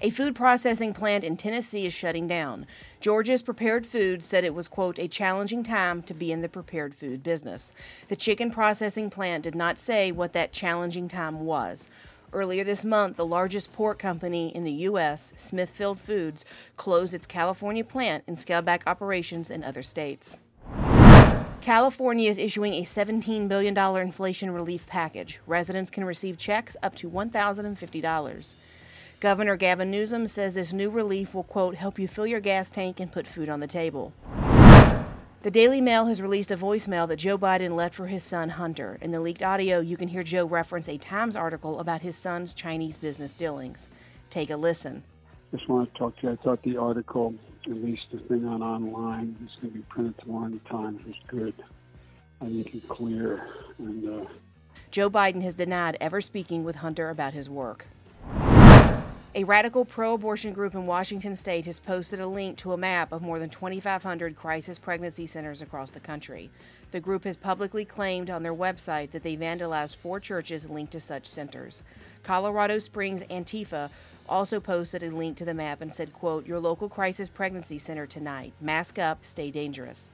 A food processing plant in Tennessee is shutting down. Georgia's Prepared Food said it was, quote, a challenging time to be in the prepared food business. The chicken processing plant did not say what that challenging time was. Earlier this month, the largest pork company in the U.S., Smithfield Foods, closed its California plant and scaled back operations in other states. California is issuing a $17 billion inflation relief package. Residents can receive checks up to $1,050. Governor Gavin Newsom says this new relief will, quote, help you fill your gas tank and put food on the table. The Daily Mail has released a voicemail that Joe Biden left for his son Hunter. In the leaked audio, you can hear Joe reference a Times article about his son's Chinese business dealings. Take a listen. Just want to talk to you. I thought the article, at least the thing on online, is going to be printed tomorrow in the Times, was good. I think it's clear. And uh... Joe Biden has denied ever speaking with Hunter about his work. A radical pro abortion group in Washington state has posted a link to a map of more than 2,500 crisis pregnancy centers across the country. The group has publicly claimed on their website that they vandalized four churches linked to such centers. Colorado Springs Antifa also posted a link to the map and said, quote, Your local crisis pregnancy center tonight. Mask up, stay dangerous.